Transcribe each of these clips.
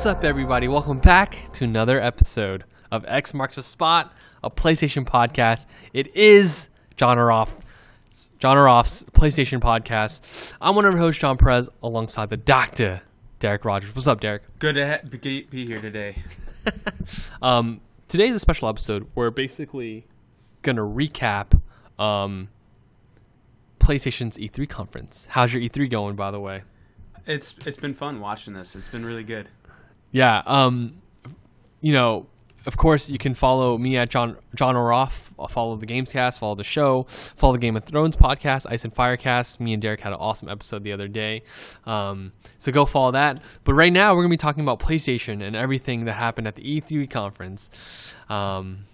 What's up, everybody? Welcome back to another episode of X Marks the Spot, a PlayStation podcast. It is John Aroff, John Aroff's PlayStation podcast. I'm one of your hosts, John Perez, alongside the Doctor, Derek Rogers. What's up, Derek? Good to ha- be, be here today. Um, today's a special episode. We're basically gonna recap um, PlayStation's E3 conference. How's your E3 going, by the way? It's it's been fun watching this. It's been really good. Yeah. Um, you know, of course, you can follow me at John John Oroff. Follow the Gamescast. Follow the show. Follow the Game of Thrones podcast, Ice and Firecast. Me and Derek had an awesome episode the other day. Um, so go follow that. But right now, we're gonna be talking about PlayStation and everything that happened at the E3 conference. Um,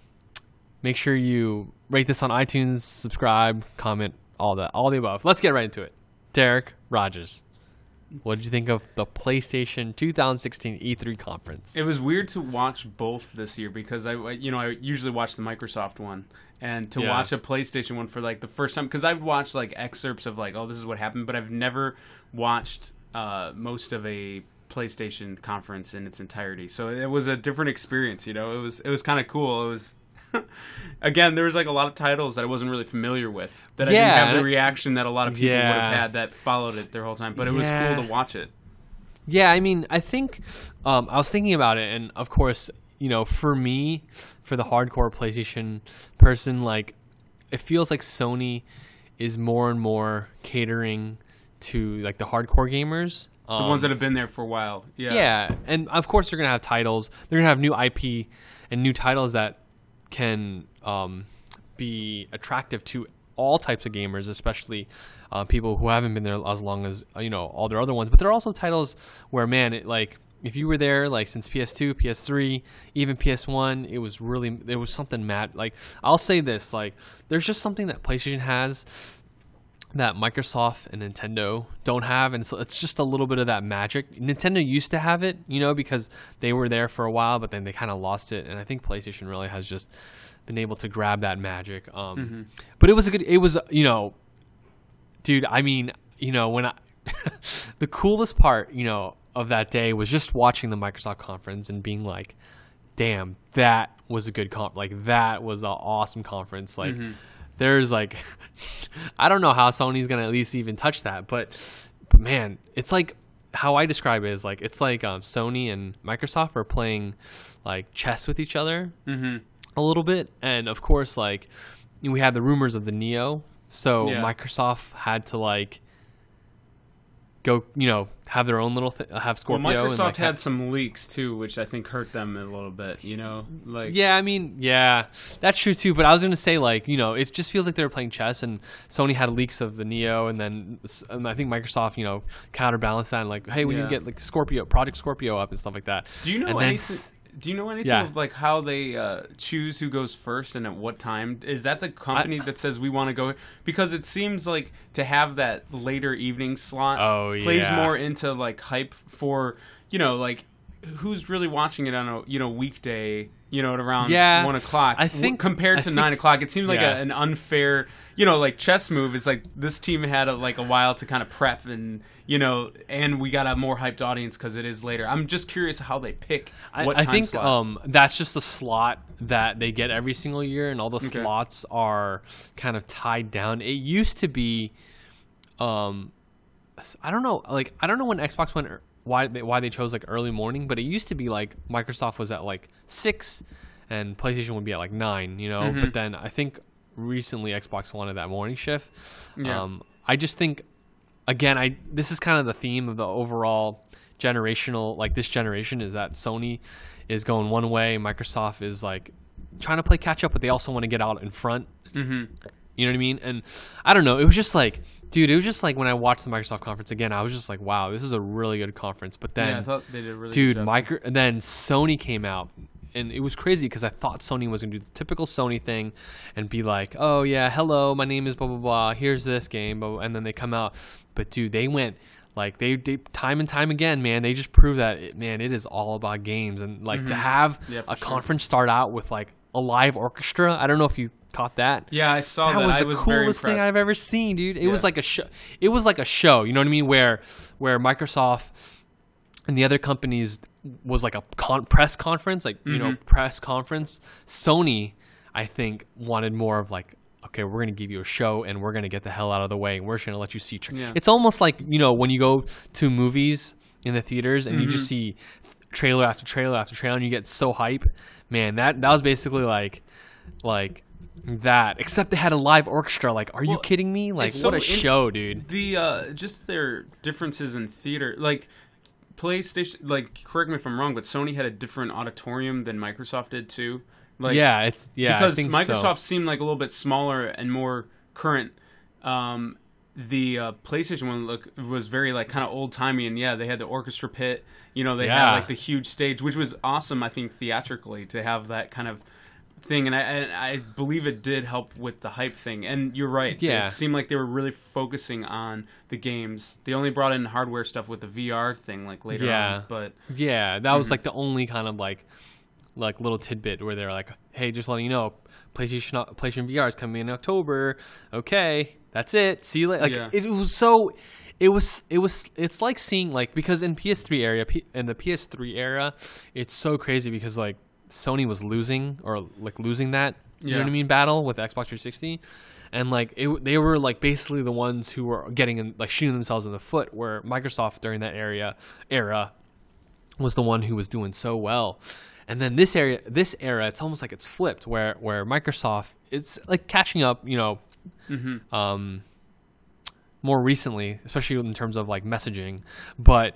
make sure you rate this on iTunes, subscribe, comment, all that, all the above. Let's get right into it. Derek Rogers. What did you think of the PlayStation 2016 E3 conference? It was weird to watch both this year because I, you know, I usually watch the Microsoft one, and to Yeah. watch a PlayStation one for like the first time because I've watched like excerpts of like, oh, this is what happened, but I've never watched uh, most of a PlayStation conference in its entirety. So it was a different experience. You know, it was it was kind of cool. It was. Again, there was like a lot of titles that I wasn't really familiar with. That I didn't have the reaction that a lot of people would have had that followed it their whole time. But it was cool to watch it. Yeah, I mean, I think um, I was thinking about it, and of course, you know, for me, for the hardcore PlayStation person, like it feels like Sony is more and more catering to like the hardcore gamers. The Um, ones that have been there for a while. Yeah. yeah, and of course they're gonna have titles. They're gonna have new IP and new titles that can um, be attractive to all types of gamers, especially uh, people who haven't been there as long as you know all their other ones. But there are also titles where, man, it, like if you were there like since PS2, PS3, even PS1, it was really there was something mad. Like I'll say this, like there's just something that PlayStation has that Microsoft and Nintendo don't have, and so it's just a little bit of that magic. Nintendo used to have it, you know, because they were there for a while, but then they kind of lost it, and I think PlayStation really has just been able to grab that magic. Um, But it was a good. It was you know, dude. I mean, you know, when I the coolest part, you know, of that day was just watching the Microsoft conference and being like, damn, that was a good comp. Like that was an awesome conference. Like there's like, I don't know how Sony's gonna at least even touch that, but, but man, it's like how I describe it is like it's like um, Sony and Microsoft are playing like chess with each other Mm-hmm. a little bit, and of course, like we had the rumors of the Neo, so Yeah. Microsoft had to like go, you know, have their own little th- have Well, Scorpio. Microsoft and, like, had have- some leaks too, which I think hurt them a little bit. You know, like Yeah, I mean, yeah, that's true too. But I was gonna say, like, you know, it just feels like they were playing chess, and Sony had leaks of the Neo, and then and I think Microsoft, you know, counterbalanced that, and like, hey, we need to get like Scorpio, Project Scorpio up and stuff like that. Do you know And anything? Do you know anything Yeah. of like how they uh, choose who goes first and at what time? Is that the company that says we want to go? Because it seems like to have that later evening slot Oh, plays yeah. more into like hype for you know like who's really watching it on a you know weekday you know at around Yeah, one o'clock i think- compared I to think- nine o'clock it seems like Yeah. a, an unfair you know like chess move it's like this team had a, like a while to kind of prep and you know and we got a more hyped audience because it is later i'm just curious how they pick I, what I time think um, that's just the slot that they get every single year, and all the Okay. slots are kind of tied down. It used to be, um, I don't know, like I don't know when Xbox went er- why they, why they chose like early morning, but it used to be like Microsoft was at like six, and PlayStation would be at like nine, you know. Mm-hmm. But then I think recently Xbox wanted that morning shift. Yeah. Um, I just think again, I this is kind of the theme of the overall generational like this generation is that Sony is going one way, Microsoft is like trying to play catch up, but they also want to get out in front. mm-hmm. You know what I mean? And I don't know. It was just like, dude, it was just like when I watched the Microsoft conference again, I was just like, wow, this is a really good conference. But then, yeah i thought they did really dude, micro, and then Sony came out, and it was crazy because I thought Sony was gonna do the typical Sony thing, and be like, oh yeah, hello, my name is blah blah blah. Here's this game, and then they come out, but dude, they went. Like they, they time and time again, man, they just prove that it, man, it is all about games and like to have Mm-hmm. Yeah, a sure. conference start out with like a live orchestra. I don't know if you caught that yeah i saw that that, was i the was coolest thing I've ever seen, dude. It was like a show. It was like a show. You know what I mean? Where where Microsoft and the other companies was like a con- press conference, like you know Mm-hmm. press conference. Sony, I think, wanted more of like. Okay, we're gonna give you a show, and we're gonna get the hell out of the way, and we're just gonna let you see. Tra- Yeah. It's almost like you know when you go to movies in the theaters and you Mm-hmm. just see trailer after trailer after trailer, and you get so hype. Man, that that was basically like, like that. Except they had a live orchestra. Like, are you kidding me? Like, it's what so a show, dude. the uh just their differences in theater like playstation like correct me if i'm wrong but sony had a different auditorium than microsoft did too like yeah, it's yeah. I because microsoft so. seemed like a little bit smaller and more current um the uh, PlayStation one look was very like kind of old timey, and yeah, they had the orchestra pit. You know, they had like the huge stage, which was awesome. I think theatrically to have that kind of thing, and I and I believe it did help with the hype thing. And you're right, Yeah. it seemed like they were really focusing on the games. They only brought in hardware stuff with the VR thing like later Yeah. on, but Yeah, that Mm-hmm. was like the only kind of like like little tidbit where they're like, "Hey, just letting you know, PlayStation PlayStation VR is coming in October." Okay, that's it. See you later. Like Yeah. it was so. It was. It was. It's like seeing like because in PS3 area, P, in the PS3 era, it's so crazy because like Sony was losing or like losing that. You know what I mean? Battle with Xbox 360. And like it, they were like basically the ones who were getting in, like shooting themselves in the foot. Where Microsoft during that area era was the one who was doing so well. And then this area, this era, it's almost like it's flipped, where where Microsoft it's like catching up, you know, um, more recently, especially in terms of like messaging. But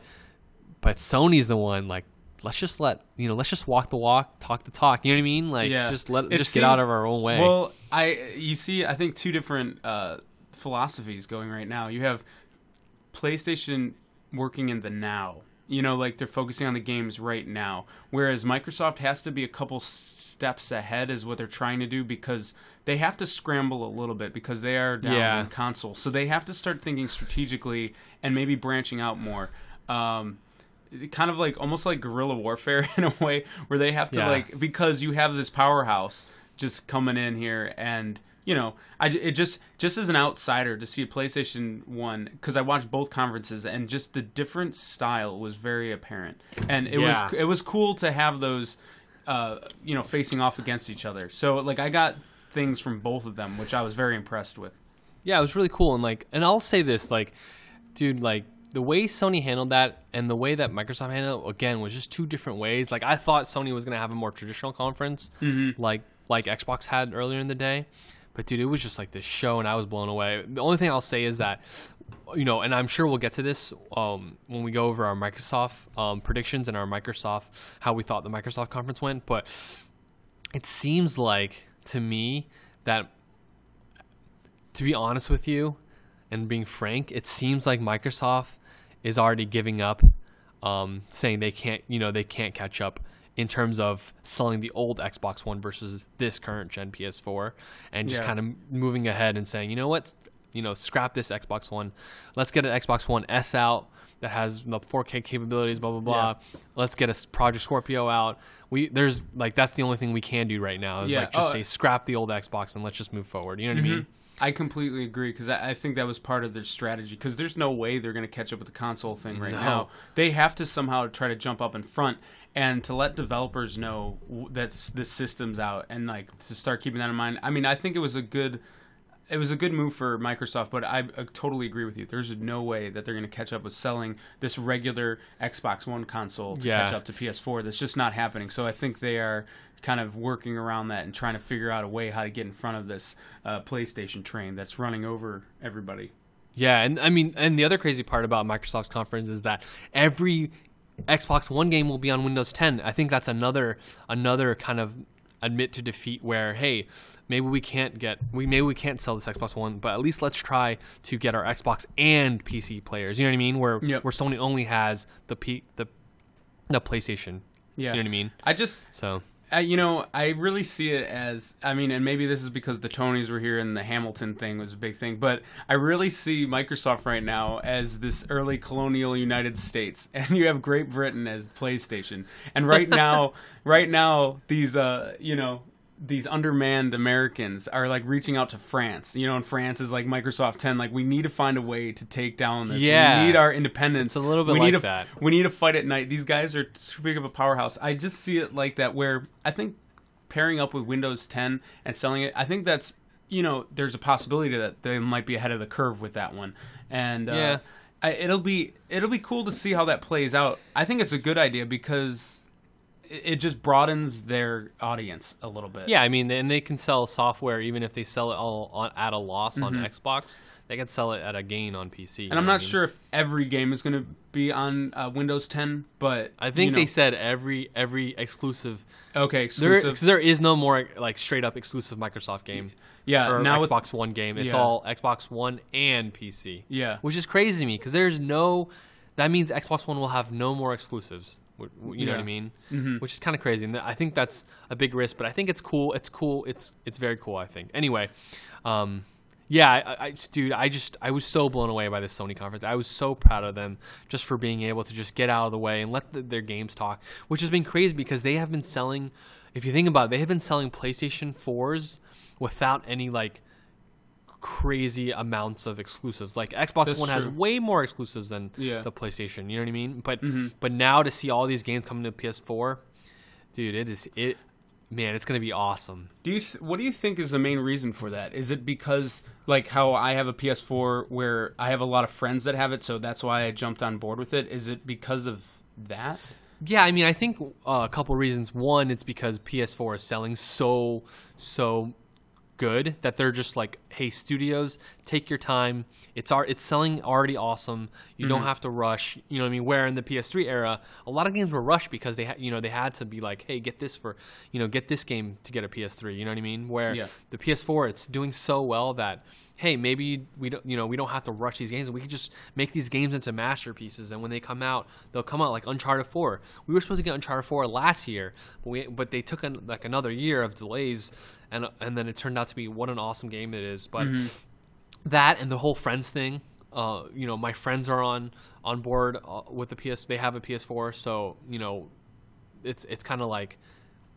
but Sony's the one like let's just let you know let's just walk the walk, talk the talk. You know what I mean? Like Yeah. just let It just get out of our own way. Well, I you see, I think two different uh, philosophies going right now. You have PlayStation working in the now. You know, like they're focusing on the games right now, whereas Microsoft has to be a couple steps ahead, is what they're trying to do because they have to scramble a little bit because they are down Yeah. in console, so they have to start thinking strategically and maybe branching out more. Um, kind of like almost like guerrilla warfare in a way where they have to Yeah. like because you have this powerhouse just coming in here and you know i it just just as an outsider to see a PlayStation 1 cuz I watched both conferences and just the different style was very apparent and it Yeah. was it was cool to have those uh you know facing off against each other so like I got things from both of them which I was very impressed with yeah, it was really cool. And like, and I'll say this, like, dude, like the way Sony handled that and the way that Microsoft handled it, again was just two different ways. Like, I thought Sony was gonna have a more traditional conference, like like Xbox had earlier in the day. But dude, it was just like this show, and I was blown away. The only thing I'll say is that, you know, and I'm sure we'll get to this um, when we go over our Microsoft um, predictions and our Microsoft how we thought the Microsoft conference went. But it seems like to me that to be honest with you and being frank, it seems like Microsoft is already giving up, um, saying they can't, you know, they can't catch up in terms of selling the old Xbox One versus this current gen PS4, and just Yeah. kind of moving ahead and saying, you know what, you know, scrap this Xbox One, let's get an Xbox One S out that has the 4K capabilities, blah blah blah. Let's get a Project Scorpio out. We there's like that's the only thing we can do right now is Yeah. like just Oh, say scrap the old Xbox and let's just move forward. You know what I mean? I completely agree because I, I think that was part of their strategy. Because there's no way they're going to catch up with the console thing right No. now. They have to somehow try to jump up in front and to let developers know that the system's out and like to start keeping that in mind. I mean, I think it was a good. It was a good move for Microsoft, but I, totally agree with you. There's no way that they're going to catch up with selling this regular Xbox One console to Yeah. catch up to PS4. That's just not happening. So I think they are kind of working around that and trying to figure out a way how to get in front of this uh, PlayStation train that's running over everybody. Yeah, and I mean, and the other crazy part about Microsoft's conference is that every Xbox One game will be on Windows 10. I think that's another another kind of admit to defeat where hey, maybe we can't get we maybe we can't sell this Xbox One, but at least let's try to get our Xbox and PC players. You know what I mean? Where Yep. where Sony only has the P the the PlayStation. Yeah, You know what I mean? I just So I, you know, I really see it as I mean, and maybe this is because the Tonys were here and the Hamilton thing was a big thing, but I really see Microsoft right now as this early colonial United States, and you have Great Britain as PlayStation. And right now, right now, these uh, you know, these undermanned Americans are like reaching out to France. You know, and France is like Microsoft 10. Like, we need to find a way to take down this. Yeah. we need our independence. It's a little bit we like need to, that. We need to fight at night. These guys are too big of a powerhouse. I just see it like that. Where I think pairing up with Windows 10 and selling it, I think that's you know, there's a possibility that they might be ahead of the curve with that one, and uh, Yeah. I, it'll be it'll be cool to see how that plays out. I think it's a good idea because it, just broadens their audience a little bit. Yeah, I mean, and they can sell software even if they sell it all on, at a loss on Xbox. They can sell it at a gain on PC. Mm-hmm. and I'm not I mean? sure if every game is going to be on uh, Windows 10, but I think you know, they said every every exclusive. okay There, exclusive. 'cause there is no more like straight up exclusive Microsoft game yeah, or now with, Xbox One game. It's Yeah. all Xbox One and PC. Yeah. which is crazy to me because there's no. That means Xbox One will have no more exclusives. You know what I mean? Mm-hmm. Which is kind of crazy, and I think that's a big risk. But I think it's cool. It's cool. It's it's very cool. I think. Anyway, um, yeah, I, I, dude, I just I was so blown away by this Sony conference. I was so proud of them just for being able to just get out of the way and let the, their games talk, which has been crazy because they have been selling. If you think about it, they have been selling PlayStation fours without any like crazy amounts of exclusives. Like Xbox That's One has way more exclusives than Yeah. Mm-hmm. the PlayStation. You know what I mean? But but now to see all these games coming to PS4, dude, it is it. Man, it's gonna be awesome. Do you th- what do you think is the main reason for that? Is it because like how I have a PS4 where I have a lot of friends that have it, so that's why I jumped on board with it? Is it because of that? Yeah, I mean, I think uh, a couple reasons. One, it's because PS4 is selling so so good that they're just like, hey, studios, take your time. It's our, it's selling already awesome. You don't mm-hmm. have to rush. You know what I mean? Where in the PS3 era, a lot of games were rushed because they had, you know, they had to be like, hey, get this for, you know, get this game to get a PS3. You know what I mean? Where Yeah. the PS4, it's doing so well that hey, maybe we don't, you know, we don't have to rush these games. We can just make these games into masterpieces, and when they come out, they'll come out like Uncharted 4. We were supposed to get Uncharted 4 last year, but we, but they took an, like another year of delays, and and then it turned out to be what an awesome game it is. But that and the whole friends thing. Uh, you know, my friends are on on board uh, with the PS. They have a PS4, so you know, it's it's kind of like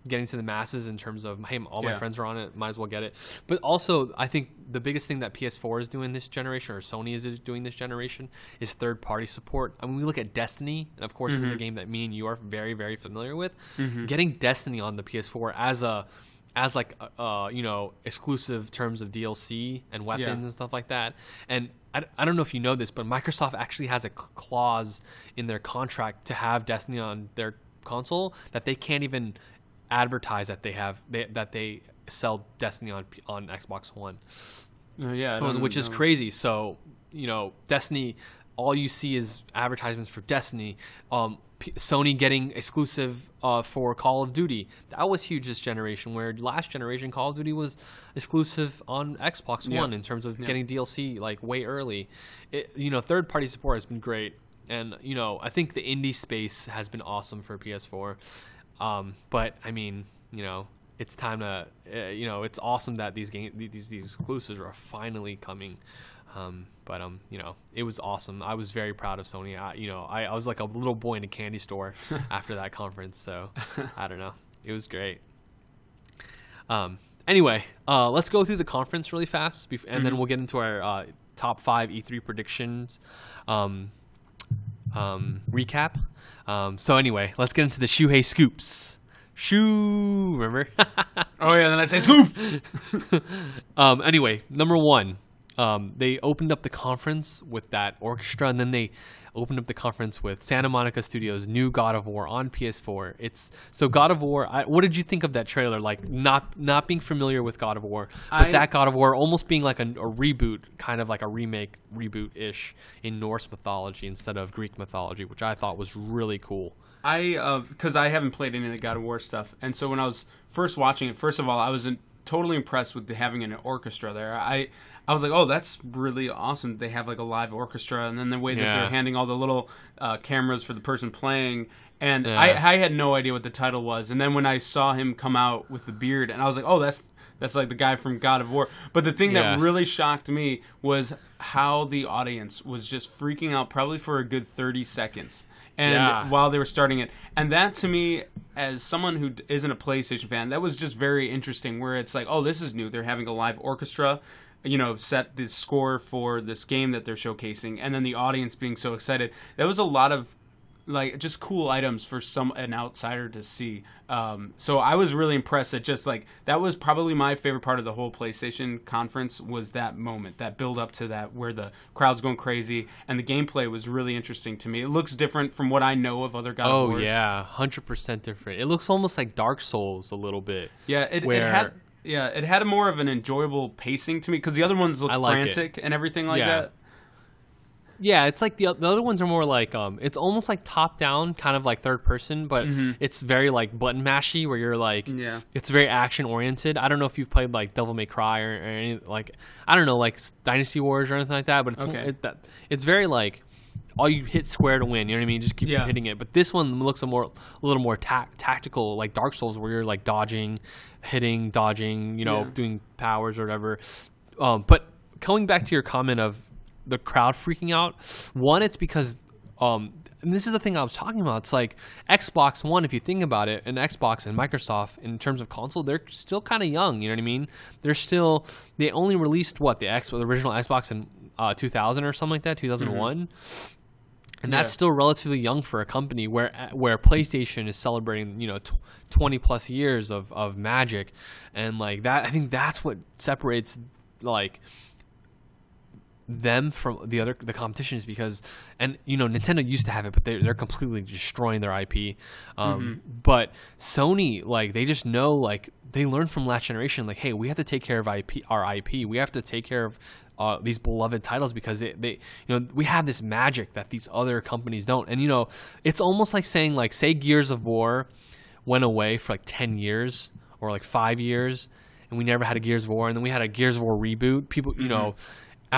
getting to the masses in terms of hey, all my Yeah. friends are on it, might as well get it. But also, I think the biggest thing that PS4 is doing this generation, or Sony is doing this generation, is third party support. I mean, we look at Destiny, and of course, this is a mm-hmm. game that me and you are very very familiar with. Mm-hmm. Getting Destiny on the PS4 as a as like uh, uh you know exclusive terms of DLC and weapons Yeah. and stuff like that. And I, I don't know if you know this, but Microsoft actually has a clause in their contract to have Destiny on their console that they can't even advertise that they have they, that they sell Destiny on on Xbox One, Uh, yeah, which is know. crazy. So you know, Destiny, all you see is advertisements for Destiny. Um, P- Sony getting exclusive uh, for Call of Duty. That was huge this generation. Where last generation Call of Duty was exclusive on Xbox Yeah. One in terms of getting DLC like way early. It, you know, third party support has been great, and you know, I think the indie space has been awesome for PS4. Um, but I mean, you know, it's time to, uh, you know, it's awesome that these game these these exclusives are finally coming. Um, but um, you know, it was awesome. I was very proud of Sony. I, you know, I, I was like a little boy in a candy store after that conference. So I don't know, it was great. Um, anyway, uh, let's go through the conference really fast, and then we'll get into our uh, top five E3 predictions. Um, um, recap. Um, so anyway, let's get into the Shuhei scoops. Shoo, remember? Oh yeah, then I'd say scoop. um, anyway, number one, um, they opened up the conference with that orchestra, and then they opened up the conference with Santa Monica Studios' new God of War on PS4. It's so God of War. I, what did you think of that trailer? Like not not being familiar with God of War, but I- that God of War almost being like a, a reboot, kind of like a remake reboot ish in Norse mythology instead of Greek mythology, which I thought was really cool. I uh, because I haven't played any of the God of War stuff, and so when I was first watching it, first of all, I was in, totally impressed with the, having an orchestra there. I I was like, oh, that's really awesome. They have like a live orchestra, and then the way that Yeah. they're handing all the little uh, cameras for the person playing, and Yeah. I, I had no idea what the title was. And then when I saw him come out with the beard, and I was like, oh, that's that's like the guy from God of War. But the thing Yeah. that really shocked me was how the audience was just freaking out, probably for a good thirty seconds. And Yeah. while they were starting it, and that to me, as someone who isn't a PlayStation fan, that was just very interesting. Where it's like, oh, this is new. They're having a live orchestra you know, set the score for this game that they're showcasing, and then the audience being so excited. That was a lot of like just cool items for some an outsider to see. Um, so I was really impressed that just like that was probably my favorite part of the whole PlayStation conference was that moment, that build up to that where the crowd's going crazy and the gameplay was really interesting to me. It looks different from what I know of other God Oh Wars. yeah, hundred percent different. It looks almost like Dark Souls a little bit. Yeah, it, it had yeah, it had a more of an enjoyable pacing to me because the other ones look like it. frantic and everything like Yeah. that. Yeah, it's like the the other ones are more like um, it's almost like top down, kind of like third person, but it's very like button mashy where you're like, Mm-hmm. Yeah. it's very action oriented. I don't know if you've played like Devil May Cry or, or any like I don't know like Dynasty Wars or anything like that, but it's Okay. it, that it's very like all you hit square to win. You know what I mean? Just keep Yeah. hitting it. But this one looks a more a little more tac tactical, like Dark Souls, where you're like dodging, hitting, dodging, you know, Yeah. doing powers or whatever. Um, but coming back to your comment of the crowd freaking out, one, it's because, um, and this is the thing I was talking about. It's like Xbox One, if you think about it, and Xbox and Microsoft in terms of console, they're still kind of young. You know what I mean? They're still they only released what the X the original Xbox in uh, 2000 or something like that, 2001 and that's Yeah. still relatively young for a company where where PlayStation is celebrating you know tw- 20 plus years of of magic and like that I think that's what separates like them from the other the competition is because and you know Nintendo used to have it but they're, they're completely destroying their IP um, but Sony like they just know like they learned from last generation like hey we have to take care of IP our IP we have to take care of uh, these beloved titles because they, they you know we have this magic that these other companies don't. And you know it's almost like saying like say Gears of War went away for like 10 years or like 5 years and we never had a Gears of War and then we had a Gears of War reboot. People you know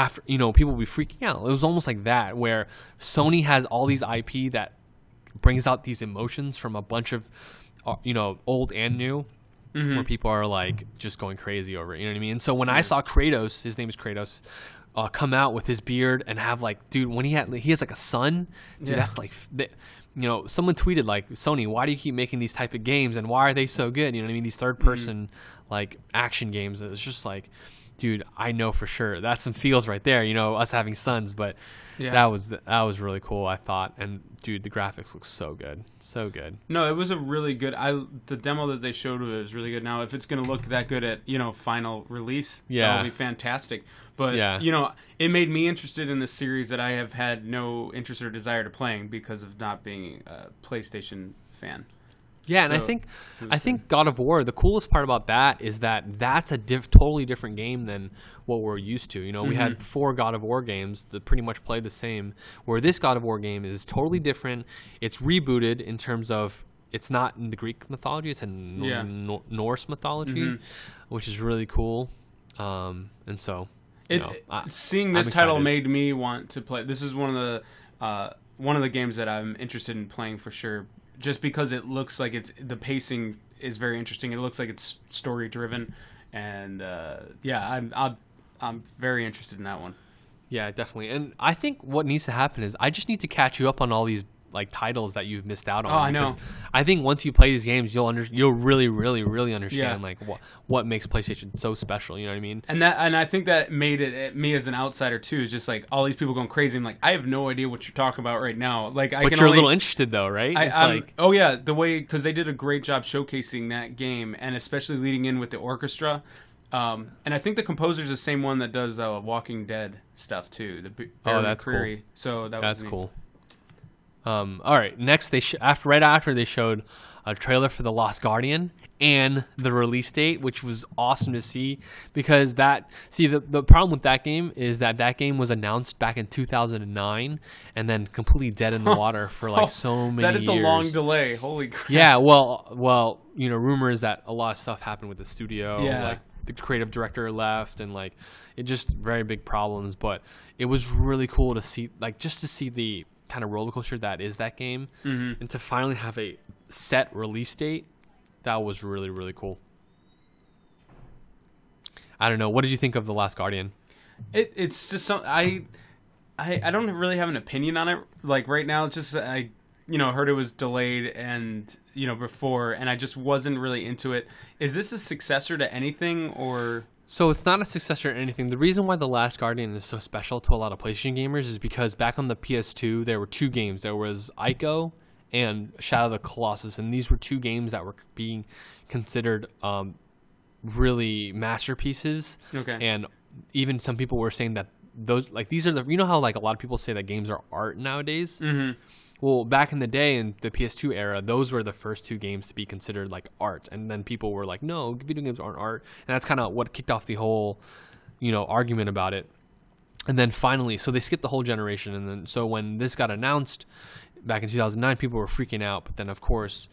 after you know people will be freaking out it was almost like that where Sony has all these IP that brings out these emotions from a bunch of uh, you know old and new where people are like just going crazy over it. You know what I mean? So when I saw Kratos, his name is Kratos, uh, come out with his beard and have like, dude, when he had he has like a son, dude, Yeah. that's like, that- you know, someone tweeted like, Sony, why do you keep making these type of games and why are they so good? You know what I mean? These third person like action games. It's just like, dude, I know for sure that's some feels right there. You know, us having sons, but. Yeah. That was that was really cool. I thought, and dude, the graphics look so good, so good. No, it was a really good. I the demo that they showed of it is really good. Now, if it's going to look that good at you know final release, Yeah. that'll be fantastic. But Yeah. you know, it made me interested in the series that I have had no interest or desire to playing because of not being a PlayStation fan. Yeah, and I think I think God of War. The coolest part about that is that that's a diff- totally different game than what we're used to. You know, we Mm-hmm. had four God of War games that pretty much play the same. Where this God of War game is totally different. It's rebooted in terms of it's not in the Greek mythology; it's in Yeah. Nor- Norse mythology, Mhm. which is really cool. Um, and so, It, know, I- seeing this title made me want to play. This is one of the uh, one of the games that I'm interested in playing for sure. Just because it looks like it's the pacing is very interesting. It looks like it's story driven, and uh, yeah, I'm, I'm I'm very interested in that one. Yeah, definitely. And I think what needs to happen is I just need to catch you up on all these like titles that you've missed out on. Oh, I know. I think once you play these games, you'll under you'll really, really, really understand Yeah. like what what makes PlayStation so special. You know what I mean? And that, and I think that made it it- me as an outsider too. Is just like all these people going crazy. I'm like, I have no idea what you're talking about right now. Like, I But can you're only, a little interested though, right? I, it's I'm- like oh yeah, the way because they did a great job showcasing that game, and especially leading in with the orchestra. Um, and I think the composer's the same one that does uh, Walking Dead stuff too. The Oh, that's cool. So that that's was neat. cool. Um, all right, next they sh- after right after they showed a trailer for the Lost Guardian and the release date, which was awesome to see because that see the the problem with that game is that that game was announced back in 2009 and then completely dead in the water for like so many That is years. a long delay. Holy crap! Yeah, well, well, you know, rumors that a lot of stuff happened with the studio. Yeah. Like the creative director left, and like it just very big problems. But it was really cool to see, like, just to see the kind of roller coaster that is that game, Mm-hmm. and to finally have a set release date, that was really really cool. I don't know. What did you think of the Last Guardian? It, it's just some I, I I don't really have an opinion on it. Like right now, it's just I you know heard it was delayed and you know before, and I just wasn't really into it. Is this a successor to anything or? So it's not a successor or anything. The reason why The Last Guardian is so special to a lot of PlayStation gamers is because back on the PS2 there were two games. There was Ico and Shadow of the Colossus, and these were two games that were being considered um, really masterpieces. Okay. And even some people were saying that those like these are the you know how like a lot of people say that games are art nowadays. Mm-hmm. Well, back in the day in the PS2 era, those were the first two games to be considered like art, and then people were like, "No, video games aren't art," and that's kind of what kicked off the whole, you know, argument about it. And then finally, so they skipped the whole generation, and then so when this got announced back in 2009, people were freaking out. But then, of course,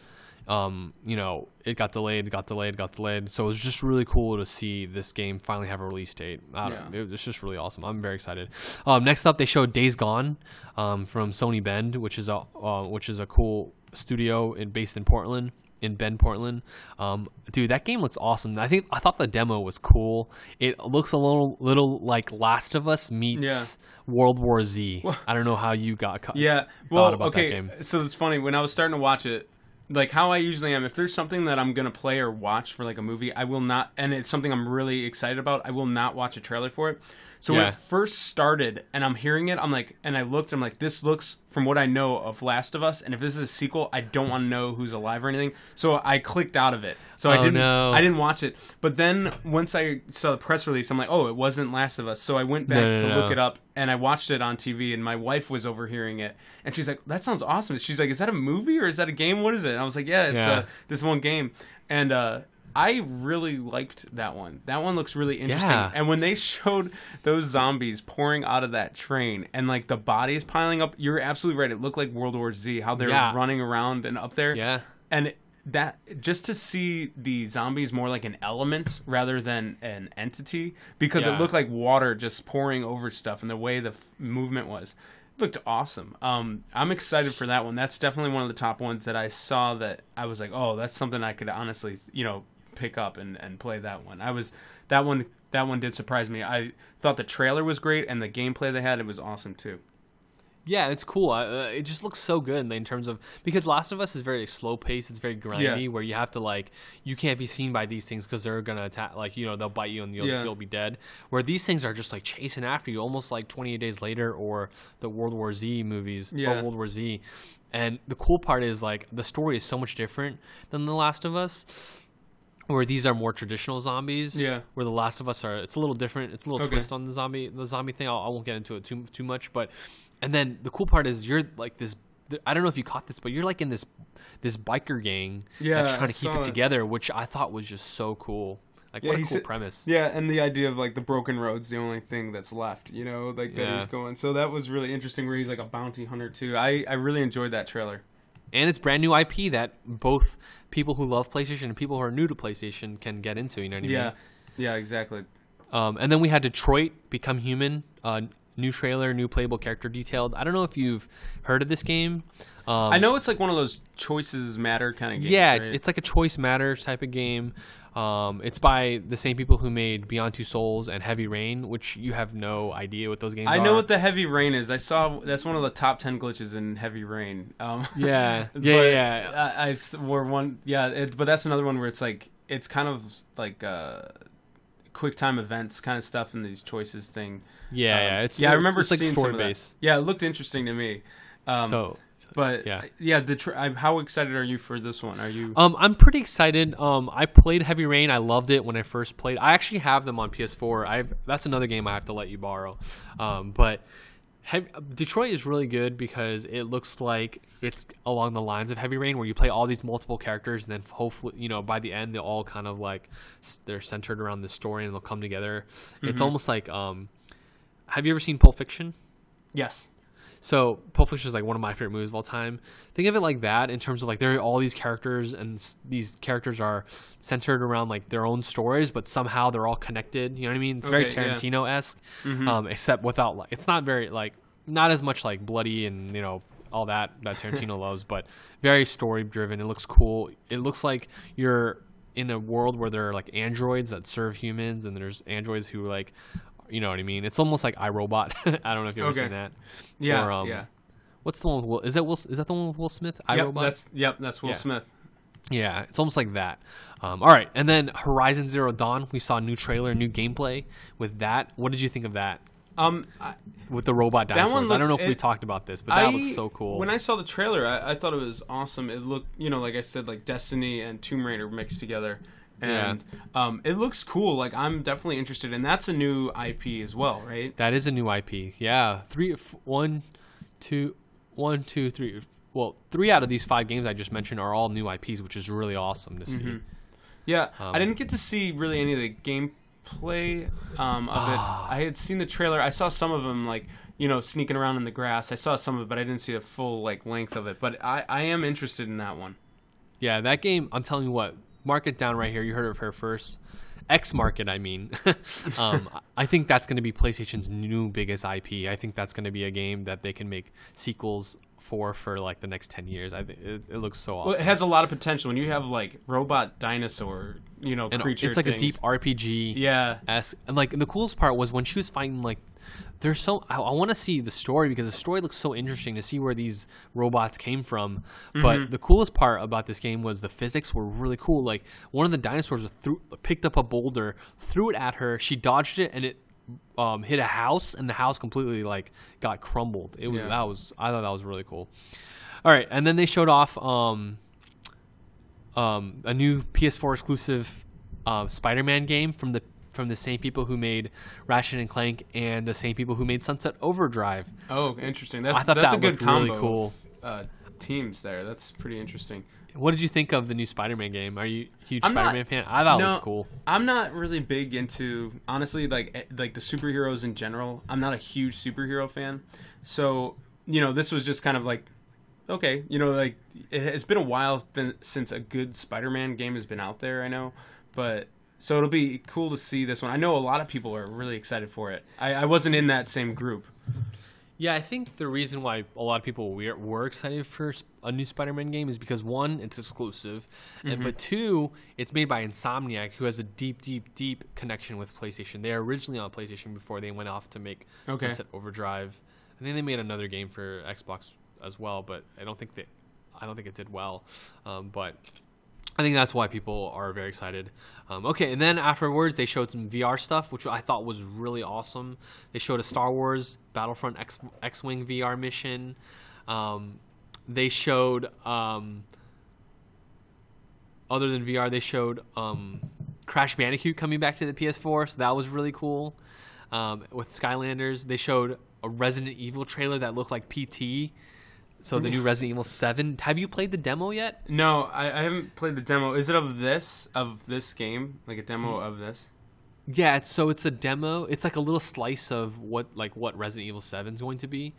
um, you know, it got delayed, got delayed, got delayed. So it was just really cool to see this game finally have a release date. I don't, Yeah. It was just really awesome. I'm very excited. Um, next up, they showed Days Gone um, from Sony Bend, which is a uh, which is a cool studio in, based in Portland. In Bend, Portland, um, dude, that game looks awesome. I think I thought the demo was cool. It looks a little, little like Last of Us meets Yeah. World War Z. I don't know how you got. Caught. Yeah. Well, about that okay. game. So it's funny when I was starting to watch it. Like how I usually am, if there's something that I'm gonna play or watch for like a movie, I will not, and it's something I'm really excited about. I will not watch a trailer for it. So when it first started, and I'm hearing it, I'm like, and I looked, I'm like, this looks from what I know of Last of Us, and if this is a sequel, I don't want to know who's alive or anything. So I clicked out of it. So I Oh, didn't, no. I didn't watch it. But then once I saw the press release, I'm like, oh, it wasn't Last of Us. So I went back No, no, to look it up and I watched it on TV, and my wife was overhearing it, and she's like, "That sounds awesome." She's like, "Is that a movie or is that a game? What is it?" And I was like, "Yeah, it's Yeah. Uh, this one game," and uh, I really liked that one. That one looks really interesting. Yeah. And when they showed those zombies pouring out of that train and like the bodies piling up, you're absolutely right. It looked like World War Z, how they're Yeah. running around and up there Yeah. and that just to see the zombies more like an element rather than an entity because Yeah. it looked like water just pouring over stuff and the way the f- movement was looked awesome um, i'm excited for that one that's definitely one of the top ones that i saw that i was like oh that's something i could honestly you know pick up and, and play that one i was that one that one did surprise me i thought the trailer was great and the gameplay they had it was awesome too Yeah, it's cool. Uh, it just looks so good in terms of because Last of Us is very slow paced. It's very grindy, Yeah. where you have to like you can't be seen by these things because they're gonna attack. Like you know they'll bite you and you'll, Yeah. you'll be dead. Where these things are just like chasing after you, almost like Twenty Eight Days Later or the World War Z movies. or Yeah. World War Z. And the cool part is like the story is so much different than The Last of Us. Where these are more traditional zombies, Yeah. Where The Last of Us are, it's a little different. It's a little Okay. twist on the zombie, the zombie thing. I'll, I won't get into it too too much, but and then the cool part is you're like this. I don't know if you caught this, but you're like in this this biker gang Yeah, that's trying to keep it it. together, which I thought was just so cool. Like what a cool said- premise. Yeah, and the idea of like the broken road's the only thing that's left, you know, like that Yeah. he's going. So that was really interesting where he's like a bounty hunter too. I, I really enjoyed that trailer. And it's brand new IP that both people who love PlayStation and people who are new to PlayStation can get into. You know what I mean? Yeah. Yeah, exactly. Um, and then we had Detroit Become Human. Uh, new trailer, new playable character detailed. I don't know if you've heard of this game. Um, I know it's like one of those choices matter kind of games. yeah, right? it's like a choice matters type of game. Um, it's by the same people who made Beyond Two Souls and Heavy Rain, which you have no idea what those games are. I are. know what the heavy rain is. I saw that's one of the top ten glitches in heavy rain. Um, Yeah, yeah, yeah. I, I were one. Yeah, it, but that's another one where it's like it's kind of like uh, quick time events kind of stuff in these choices thing. yeah, Um, yeah. It's yeah. I remember it's like story based. Yeah, it looked interesting to me. Um, so But Yeah. yeah, yeah. Detro- I, how excited are you for this one? Are you? Um, I'm pretty excited. Um, I played Heavy Rain. I loved it when I first played. I actually have them on PS4. I've that's another game I have to let you borrow. Um, but Heavy, Detroit is really good because it looks like it's along the lines of Heavy Rain, where you play all these multiple characters, and then hopefully, you know, by the end, they all kind of like they're centered around the story and they'll come together. It's almost like um, have you ever seen Pulp Fiction? yes. So Pulp Fiction is like one of my favorite movies of all time. Think of it like that in terms of like there are all these characters and s- these characters are centered around like their own stories, but somehow they're all connected. You know what I mean? It's very Okay, yeah. Tarantino esque, Mhm. um, except without like it's not very like not as much like bloody and you know all that that Tarantino loves, but very story driven. It looks cool. It looks like you're in a world where there are like androids that serve humans, and there's androids who like, you know what I mean. It's almost like iRobot. I don't know if you've ever Okay. seen that. Yeah, Or, um, yeah, What's the one with Will? Is that Will? Is that the one with Will Smith? yep, iRobot. that's yep, that's Will Yeah. Smith. Yeah, it's almost like that. Um, all right, and then Horizon Zero Dawn, we saw a new trailer, new gameplay with that. What did you think of that? Um, I, With the robot dinosaurs. I don't know looks- if we talked about this, but that I- looks so cool. When I saw the trailer, I, I thought it was awesome. It looked, you know, like I said, like Destiny and Tomb Raider mixed together, and um, it looks cool. Like I'm definitely interested, and that's a new IP as well, right? that is a new IP. Yeah, three, f- one, two, one, two, three. Well, three out of these five games I just mentioned are all new IPs, which is really awesome to see. Yeah, Um, I didn't get to see really any of the gameplay um, of it. I had seen the trailer. I saw some of them, like you know, sneaking around in the grass. I saw some of it, but I didn't see the full like length of it. But I, I am interested in that one. Yeah, that game. I'm telling you what. Mark it down right here. You heard of her first. X Market, I mean. um, I think that's going to be PlayStation's new biggest IP. I think that's going to be a game that they can make sequels for for like the next ten years. I think it, it looks so awesome. Well, it has a lot of potential when you have like robot dinosaur, you know, And creature. it's like a deep RPG. Yeah, esque. And like the coolest part was when she was fighting like there's so I, I want to see the story because the story looks so interesting to see where these robots came from. But the coolest part about this game was the physics were really cool. Like one of the dinosaurs threw, picked up a boulder, threw it at her, she dodged it, and it um, hit a house, and the house completely like got crumbled. It was Yeah. that was I thought that was really cool. All right, and then they showed off um, um, a new PS4 exclusive uh, Spider-Man game from the from the same people who made Ratchet and Clank and the same people who made Sunset Overdrive. Oh, interesting. That's I thought that's that a good looked really cool. Of, uh, teams there. That's pretty interesting. What did you think of the new Spider-Man game? Are you a huge I'm Spider-Man fan? I thought it no, was cool. I'm not really big into honestly like eh, like the superheroes in general. I'm not a huge superhero fan. So, you know, this was just kind of like okay, you know, like it, it's been a while since a good Spider-Man game has been out there, I know, but so it'll be cool to see this one. I know a lot of people are really excited for it. I, I wasn't in that same group. Yeah, I think the reason why a lot of people were, were excited for a new Spider-Man game is because one, it's exclusive, Mm-hmm. but two, it's made by Insomniac, who has a deep, deep, deep connection with PlayStation. They were originally on PlayStation before they went off to make Okay. Sunset Overdrive. I think they made another game for Xbox as well, but I don't think that I don't think it did well. Um, but I think that's why people are very excited. Um, okay, and then afterwards they showed some VR stuff, which I thought was really awesome. They showed a Star Wars Battlefront X X-wing VR mission. Um, they showed, um, other than VR, they showed um, Crash Bandicoot coming back to the PS4, so that was really cool. Um, with Skylanders, they showed a Resident Evil trailer that looked like PT. So the new mm. Resident Evil Seven. Have you played the demo yet? No, I, I haven't played the demo. Is it of this of this game? Like a demo mm. of this? Yeah, it's, so it's a demo. It's like a little slice of what like what Resident Evil Seven is going to be.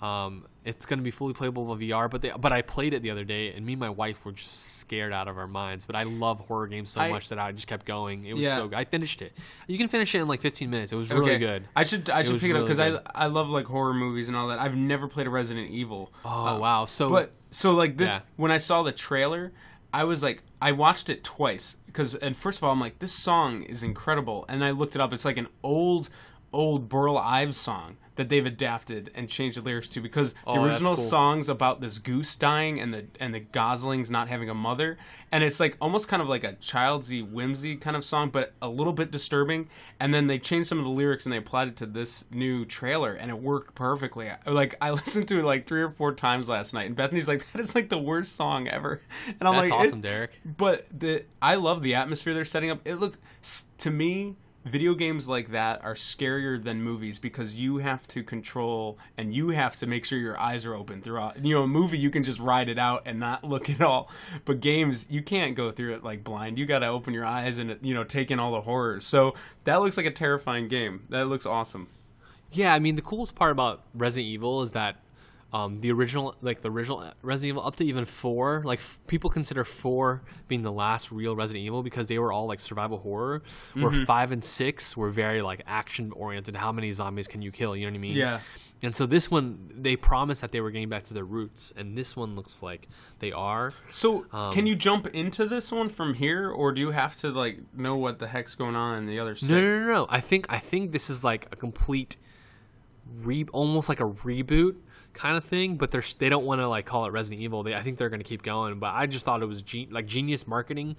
Um, it's going to be fully playable with VR, but they, but I played it the other day, and me and my wife were just scared out of our minds. But I love horror games so I- much that I just kept going. It was Yeah. so good. I finished it. You can finish it in like 15 minutes. It was really Okay. good. I should I should was pick it up because I. I love like horror movies and all that. I've never played a Resident Evil. Oh wow! So But so like this Yeah. when I saw the trailer, I was like I watched it twice because and first of all I'm like this song is incredible and I looked it up. It's like an old old Burl Ives song that they've adapted and changed the lyrics to because the Oh, that's original cool. song's about this goose dying and the and the goslings not having a mother and it's like almost kind of like a childsy whimsy kind of song but a little bit disturbing and then they changed some of the lyrics and they applied it to this new trailer and it worked perfectly like i listened to it like three or four times last night and bethany's like that is like the worst song ever and i'm that's like awesome, Derek. but the I love the atmosphere they're setting up. It look s- to me video games like that are scarier than movies because you have to control and you have to make sure your eyes are open throughout. You know, a movie you can just ride it out and not look at all. But games you can't go through it like blind. You got to open your eyes and you know take in all the horrors. So that looks like a terrifying game. That looks awesome. Yeah, I mean the coolest part about Resident Evil is that um, the original, like the original Resident Evil, up to even four. Like f- people consider four being the last real Resident Evil because they were all like survival horror. Where five and six were very like action oriented. How many zombies can you kill? You know what I mean? Yeah. And so this one, they promised that they were getting back to their roots, and this one looks like they are. So Um, can you jump into this one from here, or do you have to like know what the heck's going on in the other six? No, no, no, no. I think I think this is like a complete re, almost like a reboot kind of thing. But they're they don't want to like call it Resident Evil. They, I think they're going to keep going. But I just thought it was ge- like genius marketing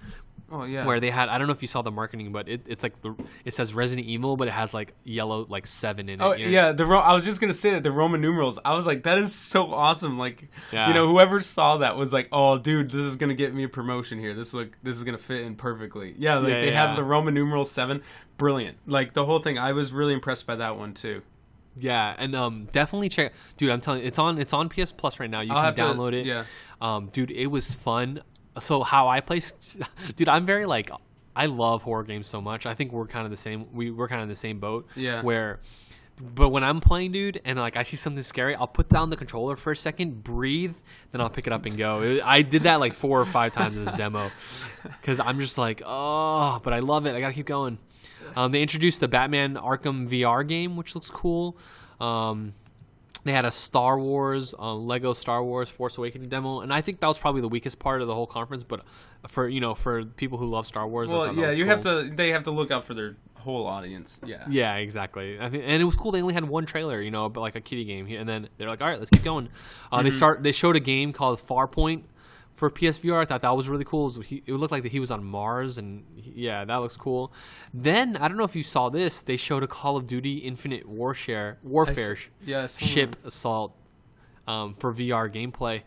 Oh yeah. where they had. I don't know if you saw the marketing, but it, it's like the it says Resident Evil, but it has like yellow like seven in it. Oh you know? yeah, the Ro- I was just gonna say that the Roman numerals. I was like, that is so awesome. Like, Yeah. you know, whoever saw that was like, oh, dude, this is gonna get me a promotion here. This look, this is gonna fit in perfectly. Yeah, like Yeah, they yeah. have the Roman numeral seven, brilliant. Like the whole thing, I was really impressed by that one too. Yeah, and um, definitely check, dude. I'm telling you, it's on it's on PS Plus right now. You I'll can to- download it. yeah. Um, dude, it was fun. So how I play, dude, I'm very like, I love horror games so much. I think we're kind of the same. We we're kind of the same boat. Yeah. Where, but when I'm playing, dude, and like I see something scary, I'll put down the controller for a second, breathe, then I'll pick it up and go. It- I did that like four or five times in this demo, because I'm just like, oh, but I love it. I gotta keep going. Um, they introduced the Batman Arkham VR game, which looks cool. Um, they had a Star Wars, um, Lego Star Wars Force Awakening demo, and I think that was probably the weakest part of the whole conference. But for you know, for people who love Star Wars, I Well, yeah, you cool. have to. They have to look out for their whole audience. Yeah. Yeah, exactly. I think, and it was cool. They only had one trailer, you know, but like a kitty game, and then they're like, "All right, let's keep going." Uh, Mm-hmm. They start. They showed a game called Farpoint for PSVR. I thought that was really cool. It, was- he, it looked like that he was on Mars, and yeah, that looks cool. Then I don't know if you saw this. They showed a Call of Duty Infinite Warfare Warfare Yes. ship assault um, for VR gameplay.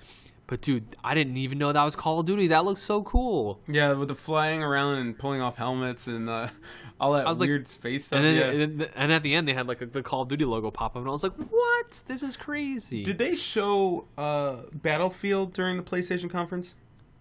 But dude, I didn't even know that was Call of Duty. That looks so cool. Yeah, with the flying around and pulling off helmets and uh, all that was like- weird space stuff. And then, yeah. and, and at the end, they had like the Call of Duty logo pop up, and I was like, "What? This is crazy." Did they show uh, Battlefield during the PlayStation conference?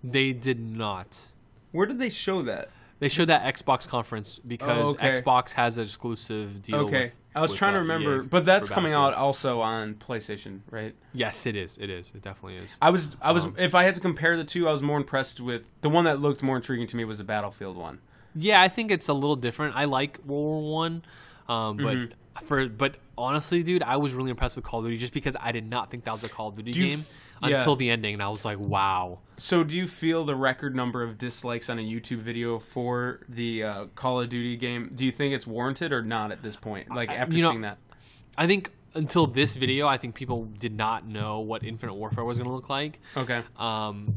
They did not. Where did they show that? They showed that Xbox conference because Oh, okay. Xbox has an exclusive deal. Okay, with- I was with, trying to uh, remember, EA but that's for coming out Battlefield. also on PlayStation, right? Yes, it is. It is. It definitely is. I was, I was. Um, if I had to compare the two, I was more impressed with the one that looked more intriguing to me was the Battlefield one. Yeah, I think it's a little different. I like World War One, um, but Mm-hmm. for but honestly, dude, I was really impressed with Call of Duty just because I did not think that was a Call of Duty game f- yeah. until the ending, and I was like, wow. So, do you feel the record number of dislikes on a YouTube video for the uh, Call of Duty game? Do you think it's warranted or not at this point? Like after you know- seeing that, I think until this video, I think people did not know what Infinite Warfare was going to look like. okay, Um,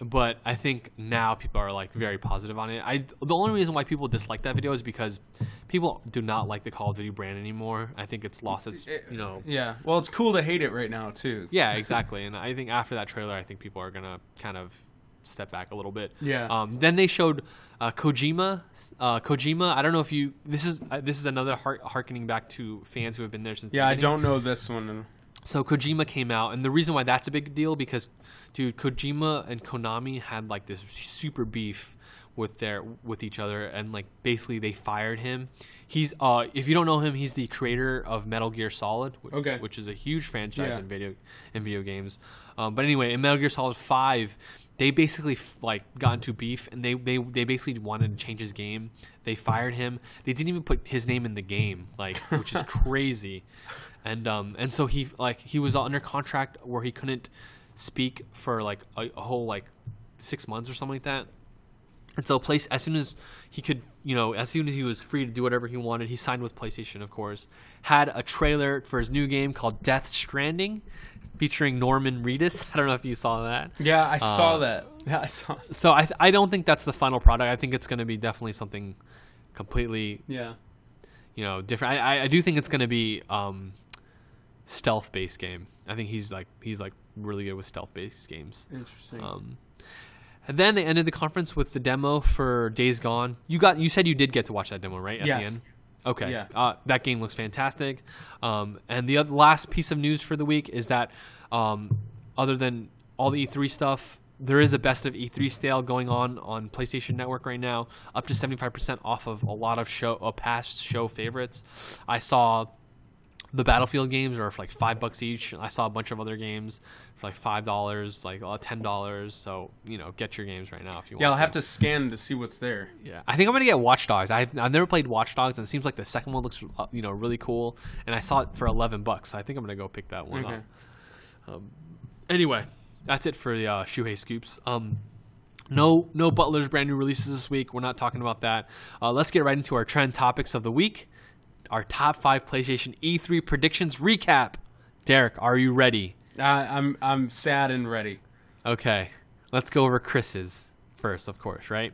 but I think now people are like very positive on it. I the only reason why people dislike that video is because people do not like the Call of Duty brand anymore. I think it's lost its you know. yeah. Well, it's cool to hate it right now too. Yeah, exactly. And I think after that trailer, I think people are gonna kind of step back a little bit. Yeah. Um, then they showed uh, Kojima. Uh, Kojima. I don't know if you. This is uh, this is another har- harkening back to fans who have been there since. the Yeah, I don't know this one. So Kojima came out, and the reason why that's a big deal because, dude, Kojima and Konami had like this super beef with their with each other, and like basically they fired him. He's uh, if you don't know him, he's the creator of Metal Gear Solid, wh- Okay. which is a huge franchise Yeah. in video in video games. Um, but anyway, in Metal Gear Solid Five, they basically like got into beef, and they they they basically wanted to change his game. They fired him. They didn't even put his name in the game, like which is crazy. And um and so he like he was under contract where he couldn't speak for like a, a whole like six months or something like that. And so, place as soon as he could, you know, as soon as he was free to do whatever he wanted, he signed with PlayStation, of course. Had a trailer for his new game called Death Stranding, featuring Norman Reedus. I don't know if you saw that. Yeah, I saw Uh, that. Yeah, I saw. So I, th- I don't think that's the final product. I think it's going to be definitely something completely, Yeah. you know, different. I, I, I do think it's going to be um, stealth based game. I think he's like he's like really good with stealth based games. Interesting. Um, and then they ended the conference with the demo for Days Gone. You got you said you did get to watch that demo, right? At Yes. Okay. Yeah. Uh, that game looks fantastic. Um, and the other, last piece of news for the week is that, um, other than all the E3 stuff, there is a best of E3 sale going on on PlayStation Network right now, up to 75% off of a lot of show uh, past show favorites. I saw the Battlefield games are for like five bucks each. I saw a bunch of other games for like five dollars, like ten dollars. So you know, get your games right now if you want. Yeah, I'll have to scan to see what's there. Yeah, I think I'm gonna get Watch Dogs. I've, I've never played Watch Dogs, and it seems like the second one looks uh, you know really cool. And I saw it for eleven bucks. So I think I'm gonna go pick that one Okay. up. Um, anyway, that's it for the uh, Shuhei scoops. Um, no, no Butler's brand new releases this week. We're not talking about that. Uh, let's get right into our trend topics of the week. Our top five PlayStation E3 predictions recap. Derek, are you ready? Uh, I'm I'm sad and ready. Okay, let's go over Chris's first, of course, right?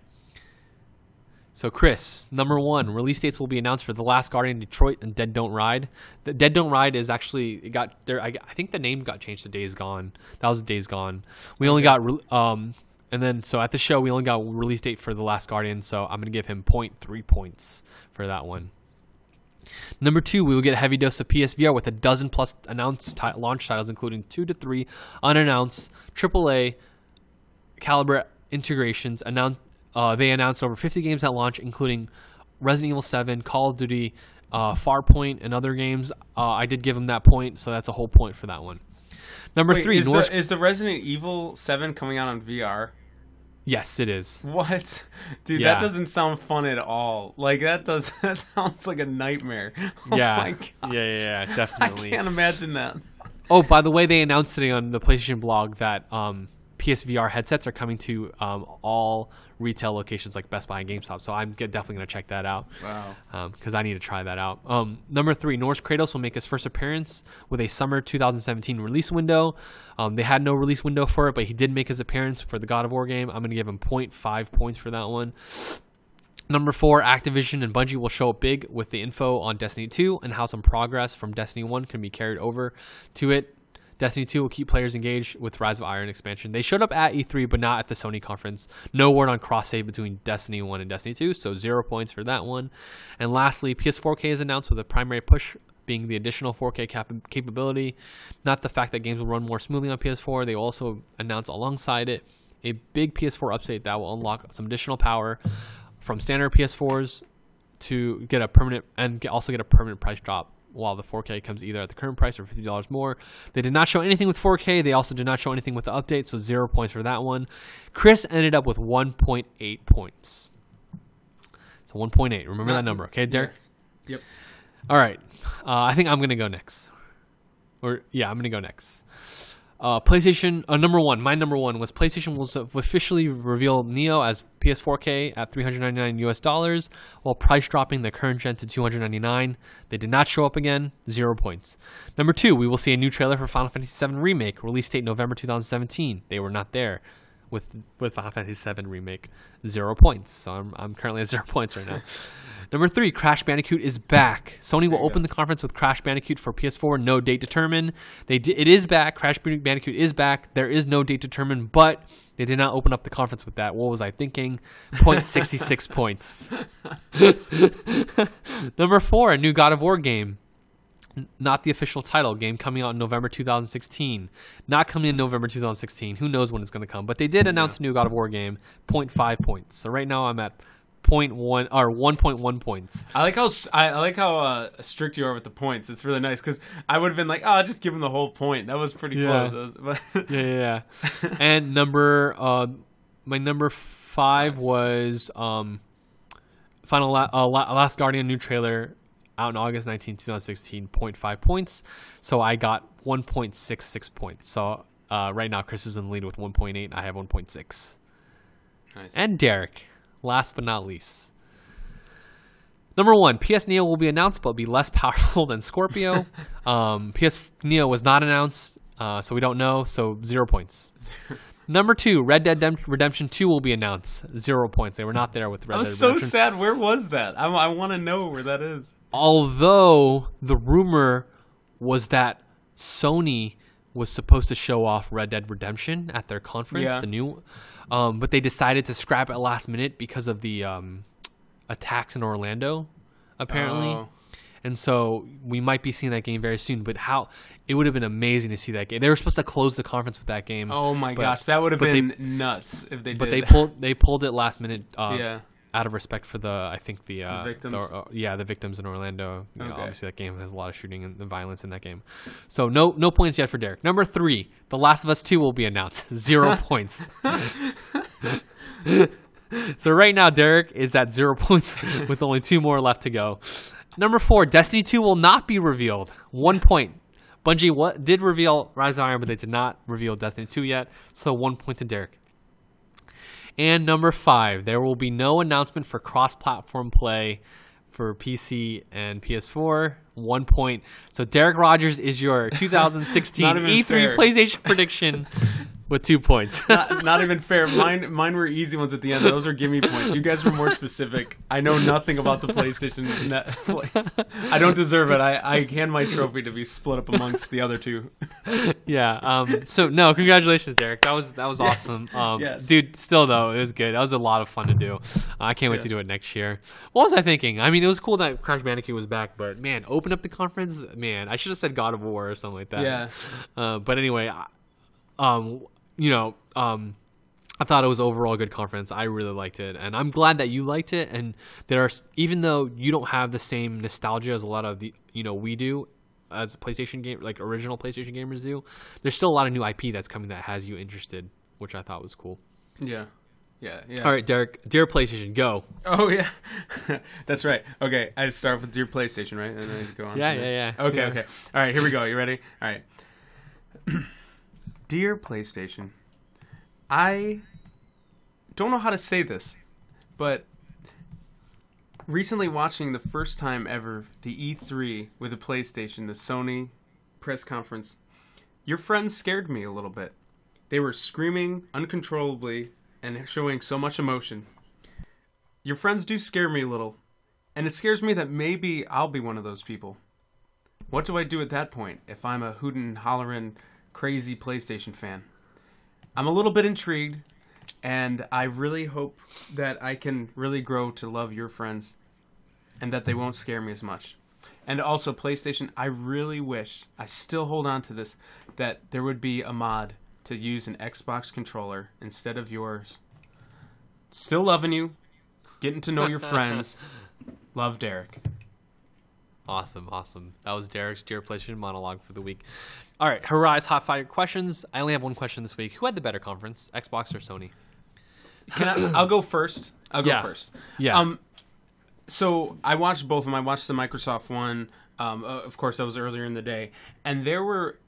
So, Chris, number one, release dates will be announced for The Last Guardian, Detroit, and Dead Don't Ride. The Dead Don't Ride is actually it got there. I, I think the name got changed to Days Gone. That was Days Gone. We only got re- um, and then so at the show we only got release date for The Last Guardian. So I'm gonna give him 0.3 points for that one. Number two, we will get a heavy dose of PSVR with a dozen plus announced ti- launch titles, including two to three unannounced AAA caliber integrations. Announced, uh, they announced over 50 games at launch, including Resident Evil 7, Call of Duty, uh, Farpoint, and other games. Uh, I did give them that point, so that's a whole point for that one. Number Wait, three, is Norse. the, is the Resident Evil Seven coming out on VR? Yes, it is. What, dude? Yeah. That doesn't sound fun at all. Like that does. That sounds like a nightmare. Oh yeah. yeah, gosh. yeah, definitely. I can't imagine that. Oh, by the way, they announced today on the PlayStation blog that um, PSVR headsets are coming to um, all retail locations like Best Buy and GameStop. So I'm get- definitely going to check that out Wow. because I need to try that out. Um, number three, Norse Kratos will make his first appearance with a summer 2017 release window. Um, they had no release window for it, but he did make his appearance for the God of War game. I'm going to give him 0.5 points for that one. Number four, Activision and Bungie will show up big with the info on Destiny 2 and how some progress from Destiny 1 can be carried over to it. Destiny 2 will keep players engaged with Rise of Iron expansion. They showed up at E3, but not at the Sony conference. No word on cross save between Destiny 1 and Destiny 2, so zero points for that one. And lastly, PS4K is announced with a primary push being the additional 4K cap- capability, not the fact that games will run more smoothly on PS4. They also announced alongside it a big PS4 update that will unlock some additional power from standard PS4s to get a permanent and also get a permanent price drop while the 4K comes either at the current price or $50 more. They did not show anything with 4K. They also did not show anything with the update, so zero points for that one. Chris ended up with 1.8 points. So 1.8. Remember that number, okay, Derek? Yep. All right. Uh, I think I'm going to go next. Or, yeah, I'm going to go next. Uh, PlayStation, uh, number one, my number one was PlayStation will officially reveal Neo as PS4K at 399 US dollars, while price dropping the current gen to 299. They did not show up again, zero points. Number two, we will see a new trailer for Final Fantasy VII Remake, release date November 2017. They were not there with with Final Fantasy VII Remake, zero points. So I'm, I'm currently at zero points right now. Number three, Crash Bandicoot is back. Sony will open the conference with Crash Bandicoot for PS4. No date determined. They di- it is back. Crash Bandicoot is back. There is no date determined, but they did not open up the conference with that. What was I thinking? Point sixty six points. Number four, a new God of War game. Not the official title game coming out in November 2016. Not coming in November 2016. Who knows when it's going to come? But they did announce a new God of War game. 0.5 points. So right now I'm at 0.1 or 1.1 points. I like how I, like how uh, strict you are with the points. It's really nice because I would have been like, oh, I'll just give him the whole point. That was pretty Yeah. close. Was- yeah, yeah, yeah. and number uh, my number five was um, final La- uh, La- Last Guardian new trailer out in August 19, 2016. 0.5 points. So I got 1.66 points. So uh, right now Chris is in the lead with 1.8. I have 1.6. Nice. And Derek, last but not least. Number one, PS Neo will be announced, but be less powerful than Scorpio. um, PS Neo was not announced, uh, so we don't know. So zero points. Number two, Red Dead Redemption Two will be announced. Zero points. They were not there with Red Dead. I was Dead so Redemption. sad. Where was that? I, I want to know where that is. Although the rumor was that Sony was supposed to show off Red Dead Redemption at their conference, Yeah. the new, um, but they decided to scrap it last minute because of the um, attacks in Orlando, apparently. Oh. And so we might be seeing that game very soon. But how it would have been amazing to see that game. They were supposed to close the conference with that game. Oh my but- gosh, that would have but they- been nuts if they but did. they that. pulled they pulled it last minute. Uh, Yeah. out of respect for the I think the, uh, victims? uh, yeah the victims in Orlando. You know, Okay. obviously, that game has a lot of shooting and violence in that game. So no no points yet for Derek. Number three, The Last of Us Two will be announced. Zero points. so right now, Derek is at zero points with only two more left to go. Number four, Destiny 2 will not be revealed. One point. Bungie what did reveal Rise of Iron, but they did not reveal Destiny 2 yet. So one point to Derek. And number five, there will be no announcement for cross-platform play for PC and PS4. One point. So Derek Rogers is your 2016 E3 fair. PlayStation prediction with two points. not, not even fair. Mine, mine were easy ones at the end. Those are gimme points. You guys were more specific. I know nothing about the PlayStation Netflix. I don't deserve it. I, I hand my trophy to be split up amongst the other two. yeah. Um. So no, congratulations, Derek. That was that was Yes. awesome. Um. Yes. Dude, still though, it was good. That was a lot of fun to do. I can't wait Yeah. to do it next year. What was I thinking? I mean, it was cool that Crash Bandicoot was back, but man, open up the conference. Man, I should have said God of War or something like that. Yeah. Uh, but anyway, I- um, you know, um, I thought it was overall a good conference. I really liked it, and I'm glad that you liked it. And there are, even though you don't have the same nostalgia as a lot of the, you know, we do as PlayStation game, like original PlayStation gamers do. There's still a lot of new IP that's coming that has you interested, which I thought was cool. Yeah. Yeah. Yeah. All right, Derek, dear PlayStation, go. Oh yeah, that's right. Okay, I start with Dear PlayStation, right? And then I go on. Yeah, yeah, yeah. Okay, Yeah. okay. All right, here we go. You ready? All right. Dear PlayStation, I don't know how to say this, but recently watching the first time ever the E3 with the PlayStation, the Sony press conference, your friends scared me a little bit. They were screaming uncontrollably and showing so much emotion. Your friends do scare me a little, and it scares me that maybe I'll be one of those people. What do I do at that point if I'm a hootin' hollerin' crazy PlayStation fan? I'm a little bit intrigued, and I really hope that I can really grow to love your friends and that they won't scare me as much. And also, PlayStation, I really wish, I still hold on to this, that there would be a mod to use an Xbox controller instead of yours. Still loving you, getting to know your friends. Love Derek. Awesome, awesome. That was Derek's dear PlayStation monologue for the week. All right, Horizon Hot Fire questions. I only have one question this week. Who had the better conference, Xbox or Sony? Can I, I'll go first. I'll go Yeah. first. Yeah. Um, so I watched both of them. I watched the Microsoft one. Um, uh, of course, that was earlier in the day, and there were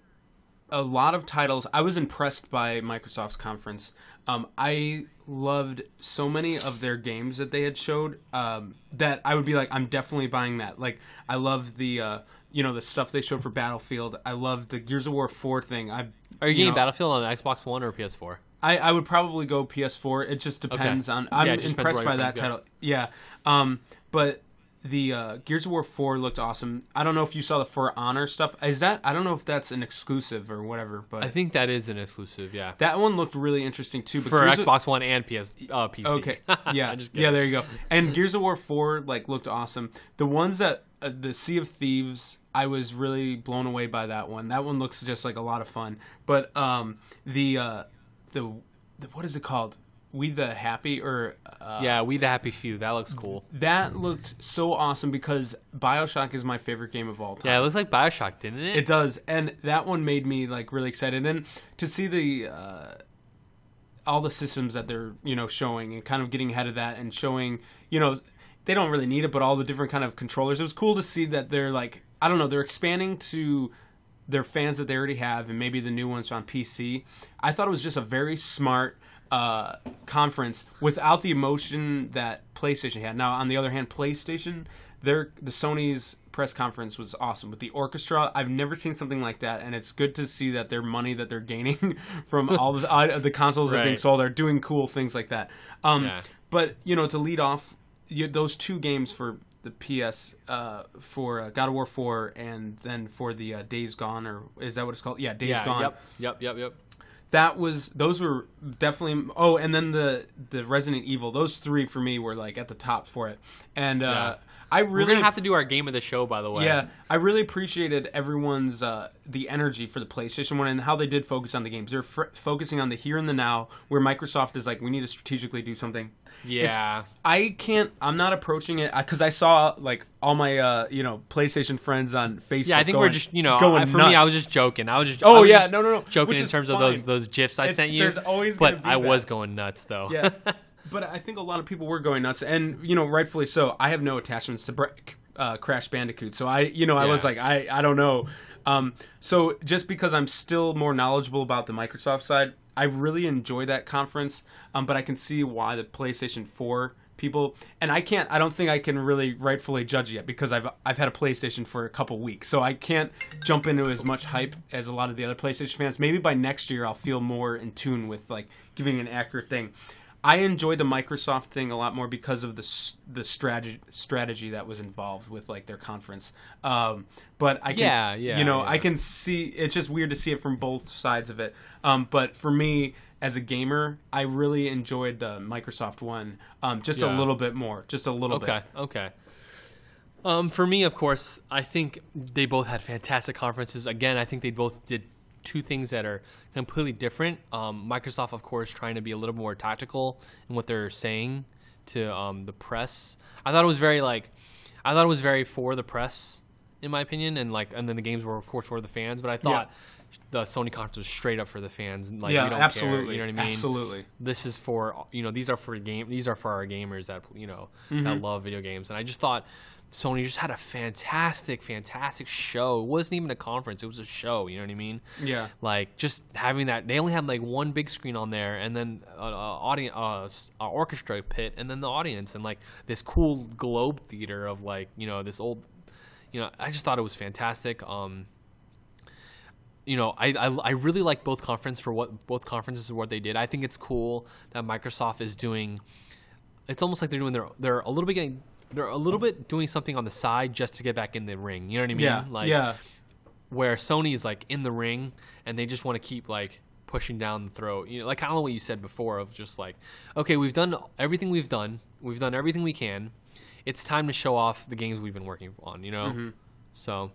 a lot of titles. I was impressed by Microsoft's conference. Um, I loved so many of their games that they had showed um, that I would be like, I'm definitely buying that. Like, I loved the. Uh, you know the stuff they showed for Battlefield. I loved the Gears of War four thing. I Are you getting know, Battlefield on Xbox One or PS4? I, I would probably go PS4. It just depends on. I'm Yeah, it just depends impressed by that title. Yeah. Um, but the uh, Gears of War 4 looked awesome. I don't know if you saw the For Honor stuff. Is that? I don't know if that's an exclusive or whatever. But I think that is an exclusive. Yeah, that one looked really interesting too. But for Gears of- Xbox One and PS uh, PC. Okay. Yeah. Yeah. There you go. And Gears of War Four like looked awesome. The ones that uh, the Sea of Thieves, I was really blown away by that one. That one looks just like a lot of fun. But um, the uh, the, the what is it called? We the Happy or uh, yeah, We the Happy Few. That looks cool. that looked so awesome because Bioshock is my favorite game of all time. Yeah, it looks like Bioshock, didn't it? It does, and that one made me like really excited, and to see the uh, all the systems that they're you know showing and kind of getting ahead of that and showing you know they don't really need it, but all the different kind of controllers. It was cool to see that they're like I don't know they're expanding to their fans that they already have and maybe the new ones on PC. I thought it was just a very smart uh, conference without the emotion that PlayStation had. Now, on the other hand, PlayStation, their the Sony's press conference was awesome with the orchestra. I've never seen something like that, and it's good to see that their money that they're gaining from all the uh, the consoles that are being sold are doing cool things like that. Um, Yeah. But you know, to lead off you, those two games for the PS uh, for uh, God of War Four, and then for the uh, Days Gone, or is that what it's called? Yeah, Days yeah. Gone Yep. Yep. Yep. Yep. That was those were definitely oh and then the the resident evil those three for me were like at the top for it. And uh I We're really gonna have to do our game of the show, by the way. Yeah, I really appreciated everyone's uh, the energy for the PlayStation One and how they did focus on the games. They're fr- focusing on the here and the now, where Microsoft is like, we need to strategically do something. It's- Yeah. I can't. I'm not approaching it because I saw like all my uh, you know PlayStation friends on Facebook. Yeah, I think going, we're just you know going I, for me I was just joking. I was just Oh, was yeah, just no, no, no, joking in terms of those those gifs I It's- sent you. there's always but be I that. was going nuts though. yeah. But I think a lot of people were going nuts, and you know, rightfully so. I have no attachments to Bra- uh, Crash Bandicoot, so I, you know, I was like, I, I don't know. Um, so just because I'm still more knowledgeable about the Microsoft side, I really enjoy that conference. Um, but I can see why the PlayStation Four people, and I can't. I don't think I can really rightfully judge yet because I've I've had a PlayStation for a couple weeks, so I can't jump into as much hype as a lot of the other PlayStation fans. Maybe by next year I'll feel more in tune with like giving an accurate thing. I enjoyed the Microsoft thing a lot more because of the the strategy strategy that was involved with like their conference. Um, but I can, Yeah, yeah, you know, yeah. I can see it's just weird to see it from both sides of it. Um, but for me as a gamer, I really enjoyed the Microsoft one um, just a little bit more, just a little Okay, bit. okay. Um, for me, of course, I think they both had fantastic conferences. Again, I think they both did two things that are completely different. Um, Microsoft, of course, trying to be a little more tactical in what they're saying to um, the press. I thought it was very like, I thought it was very for the press, in my opinion, and like, and then the games were, of course, for the fans. But I thought the Sony conference was straight up for the fans. Like, yeah, we don't absolutely. Care, you know what I mean? Absolutely. this is for you know these are for game these are for our gamers that you know Mm-hmm. that love video games and i just thought sony just had a fantastic fantastic show it wasn't even a conference it was a show you know what i mean Yeah. like just having that they only had like one big screen on there and then uh, audience uh, uh, orchestra pit and then the audience and like this cool globe theater of like you know this old you know i just thought it was fantastic um you know, I, I, I really like both conference for what both conferences what they did. I think it's cool that Microsoft is doing. It's almost like they're doing their they're a little bit getting they're a little bit doing something on the side just to get back in the ring. You know what I mean? Yeah. Like yeah. where Sony is like in the ring and they just want to keep like pushing down the throat. You know, like kind of what you said before of just like, okay, we've done everything we've done. We've done everything we can. It's time to show off the games we've been working on. You know, Mm-hmm. so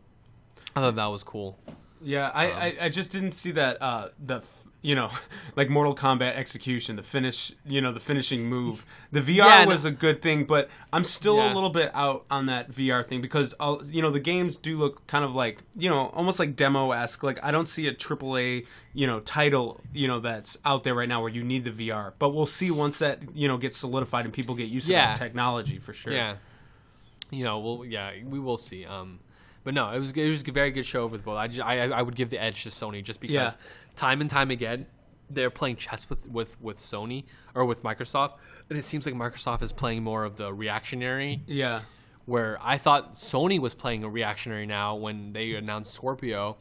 I thought that was cool. Yeah, I, Um, I, I just didn't see that uh, the f- you know like Mortal Kombat execution, the finish, you know, the finishing move. The VR Yeah, no- was a good thing, but I'm still a little bit out on that VR thing because uh, you know the games do look kind of like you know almost like demo esque. Like I don't see a AAA you know title you know that's out there right now where you need the VR, but we'll see once that you know gets solidified and people get used to Yeah. that technology for sure. Yeah. You know, well, yeah, we will see. Um, but no, it was it was a very good show with both. I just, I I would give the edge to Sony just because Yeah. time and time again they're playing chess with, with with Sony or with Microsoft, and it seems like Microsoft is playing more of the reactionary. Yeah. Where I thought Sony was playing a reactionary now when they announced Scorpio.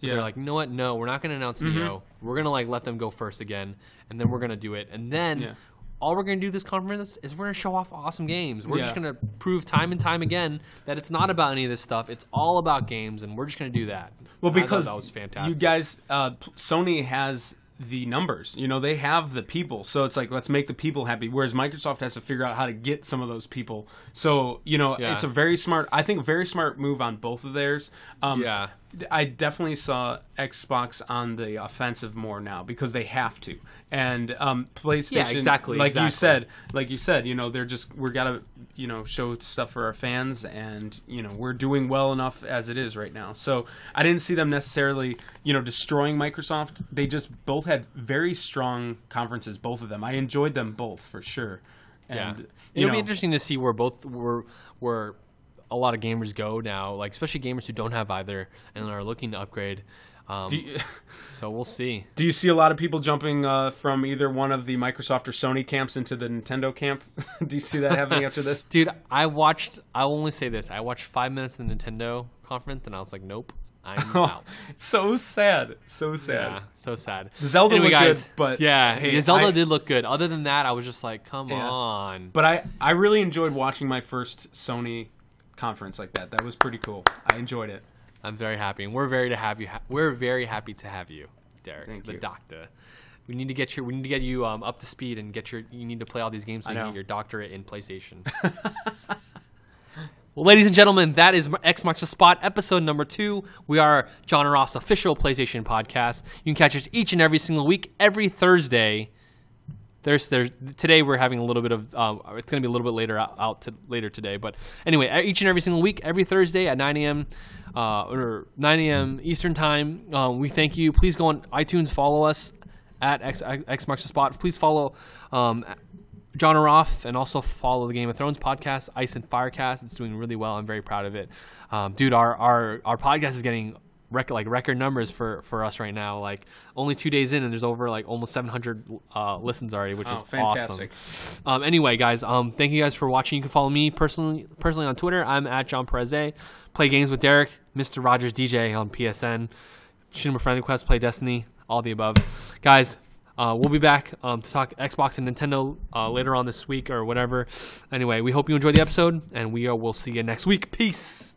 Yeah. They're like, you know what? No, we're not going to announce Neo. Mm-hmm. We're going to like let them go first again, and then we're going to do it. And then Yeah. All we're going to do this conference is we're going to show off awesome games. We're just going to prove time and time again that it's not about any of this stuff. It's all about games, and we're just going to do that. Well, because that was fantastic. you guys, uh, Sony has the numbers. You know, they have the people, so it's like let's make the people happy. Whereas Microsoft has to figure out how to get some of those people. So you know, Yeah. it's a very smart. I think very smart move on both of theirs. Um, Yeah. I definitely saw Xbox on the offensive more now because they have to, and um, PlayStation. Yeah, exactly, Like you said, like you said, you know, they're just we're gotta you know show stuff for our fans, and you know we're doing well enough as it is right now. So I didn't see them necessarily you know destroying Microsoft. They just both had very strong conferences, both of them. I enjoyed them both for sure. Yeah, And, you it'll know, be interesting to see where both where where a lot of gamers go now, like especially gamers who don't have either and are looking to upgrade. Um, you, so we'll see. do you see a lot of people jumping uh, from either one of the Microsoft or Sony camps into the Nintendo camp? do you see that happening after this? Dude, I watched. I will only say this: I watched five minutes of the Nintendo conference, and I was like, "Nope, I'm out." So sad. So sad. Yeah, so sad. Zelda Anyway, looked guys, good, but yeah, hey, Zelda I- did look good. Other than that, I was just like, "Come Yeah. on." But I, I really enjoyed watching my first Sony conference like that. That was pretty cool. I enjoyed it. I'm very happy, and we're very to have you. Ha- we're very happy to have you, Derek, Thank the you. doctor. We need to get your. We need to get you um, up to speed and get your. You need to play all these games so I you get your doctorate in PlayStation. Well, ladies and gentlemen, that is X Marks the Spot, episode number two. We are John and Ross' official PlayStation podcast. You can catch us each and every single week, every Thursday. There's, there's today we're having a little bit of um, it's going to be a little bit later out, out to, later today, but anyway, each and every single week, every Thursday at 9 a.m. Uh, or 9 a.m. Eastern time. Um, we thank you. Please go on iTunes, follow us at X, X Marks the Spot. Please follow um, jON I OFF and also follow the Game of Thrones podcast, Ice and Firecast. It's doing really well. I'm very proud of it, um, dude. Our our our podcast is getting record like record numbers for for us right now. Like only two days in, and there's over like almost 700 uh, listens already, which Oh, is fantastic. awesome. Um, anyway, guys, um, thank you guys for watching. You can follow me personally personally on Twitter. I'm at John Perez. Play games with Derek, Mr. Rogers DJ on PSN. Shoot him a friend request. Play Destiny. All the above, guys. Uh, we'll be back um, to talk Xbox and Nintendo uh, later on this week or whatever. Anyway, we hope you enjoyed the episode, and we uh, will see you next week. Peace.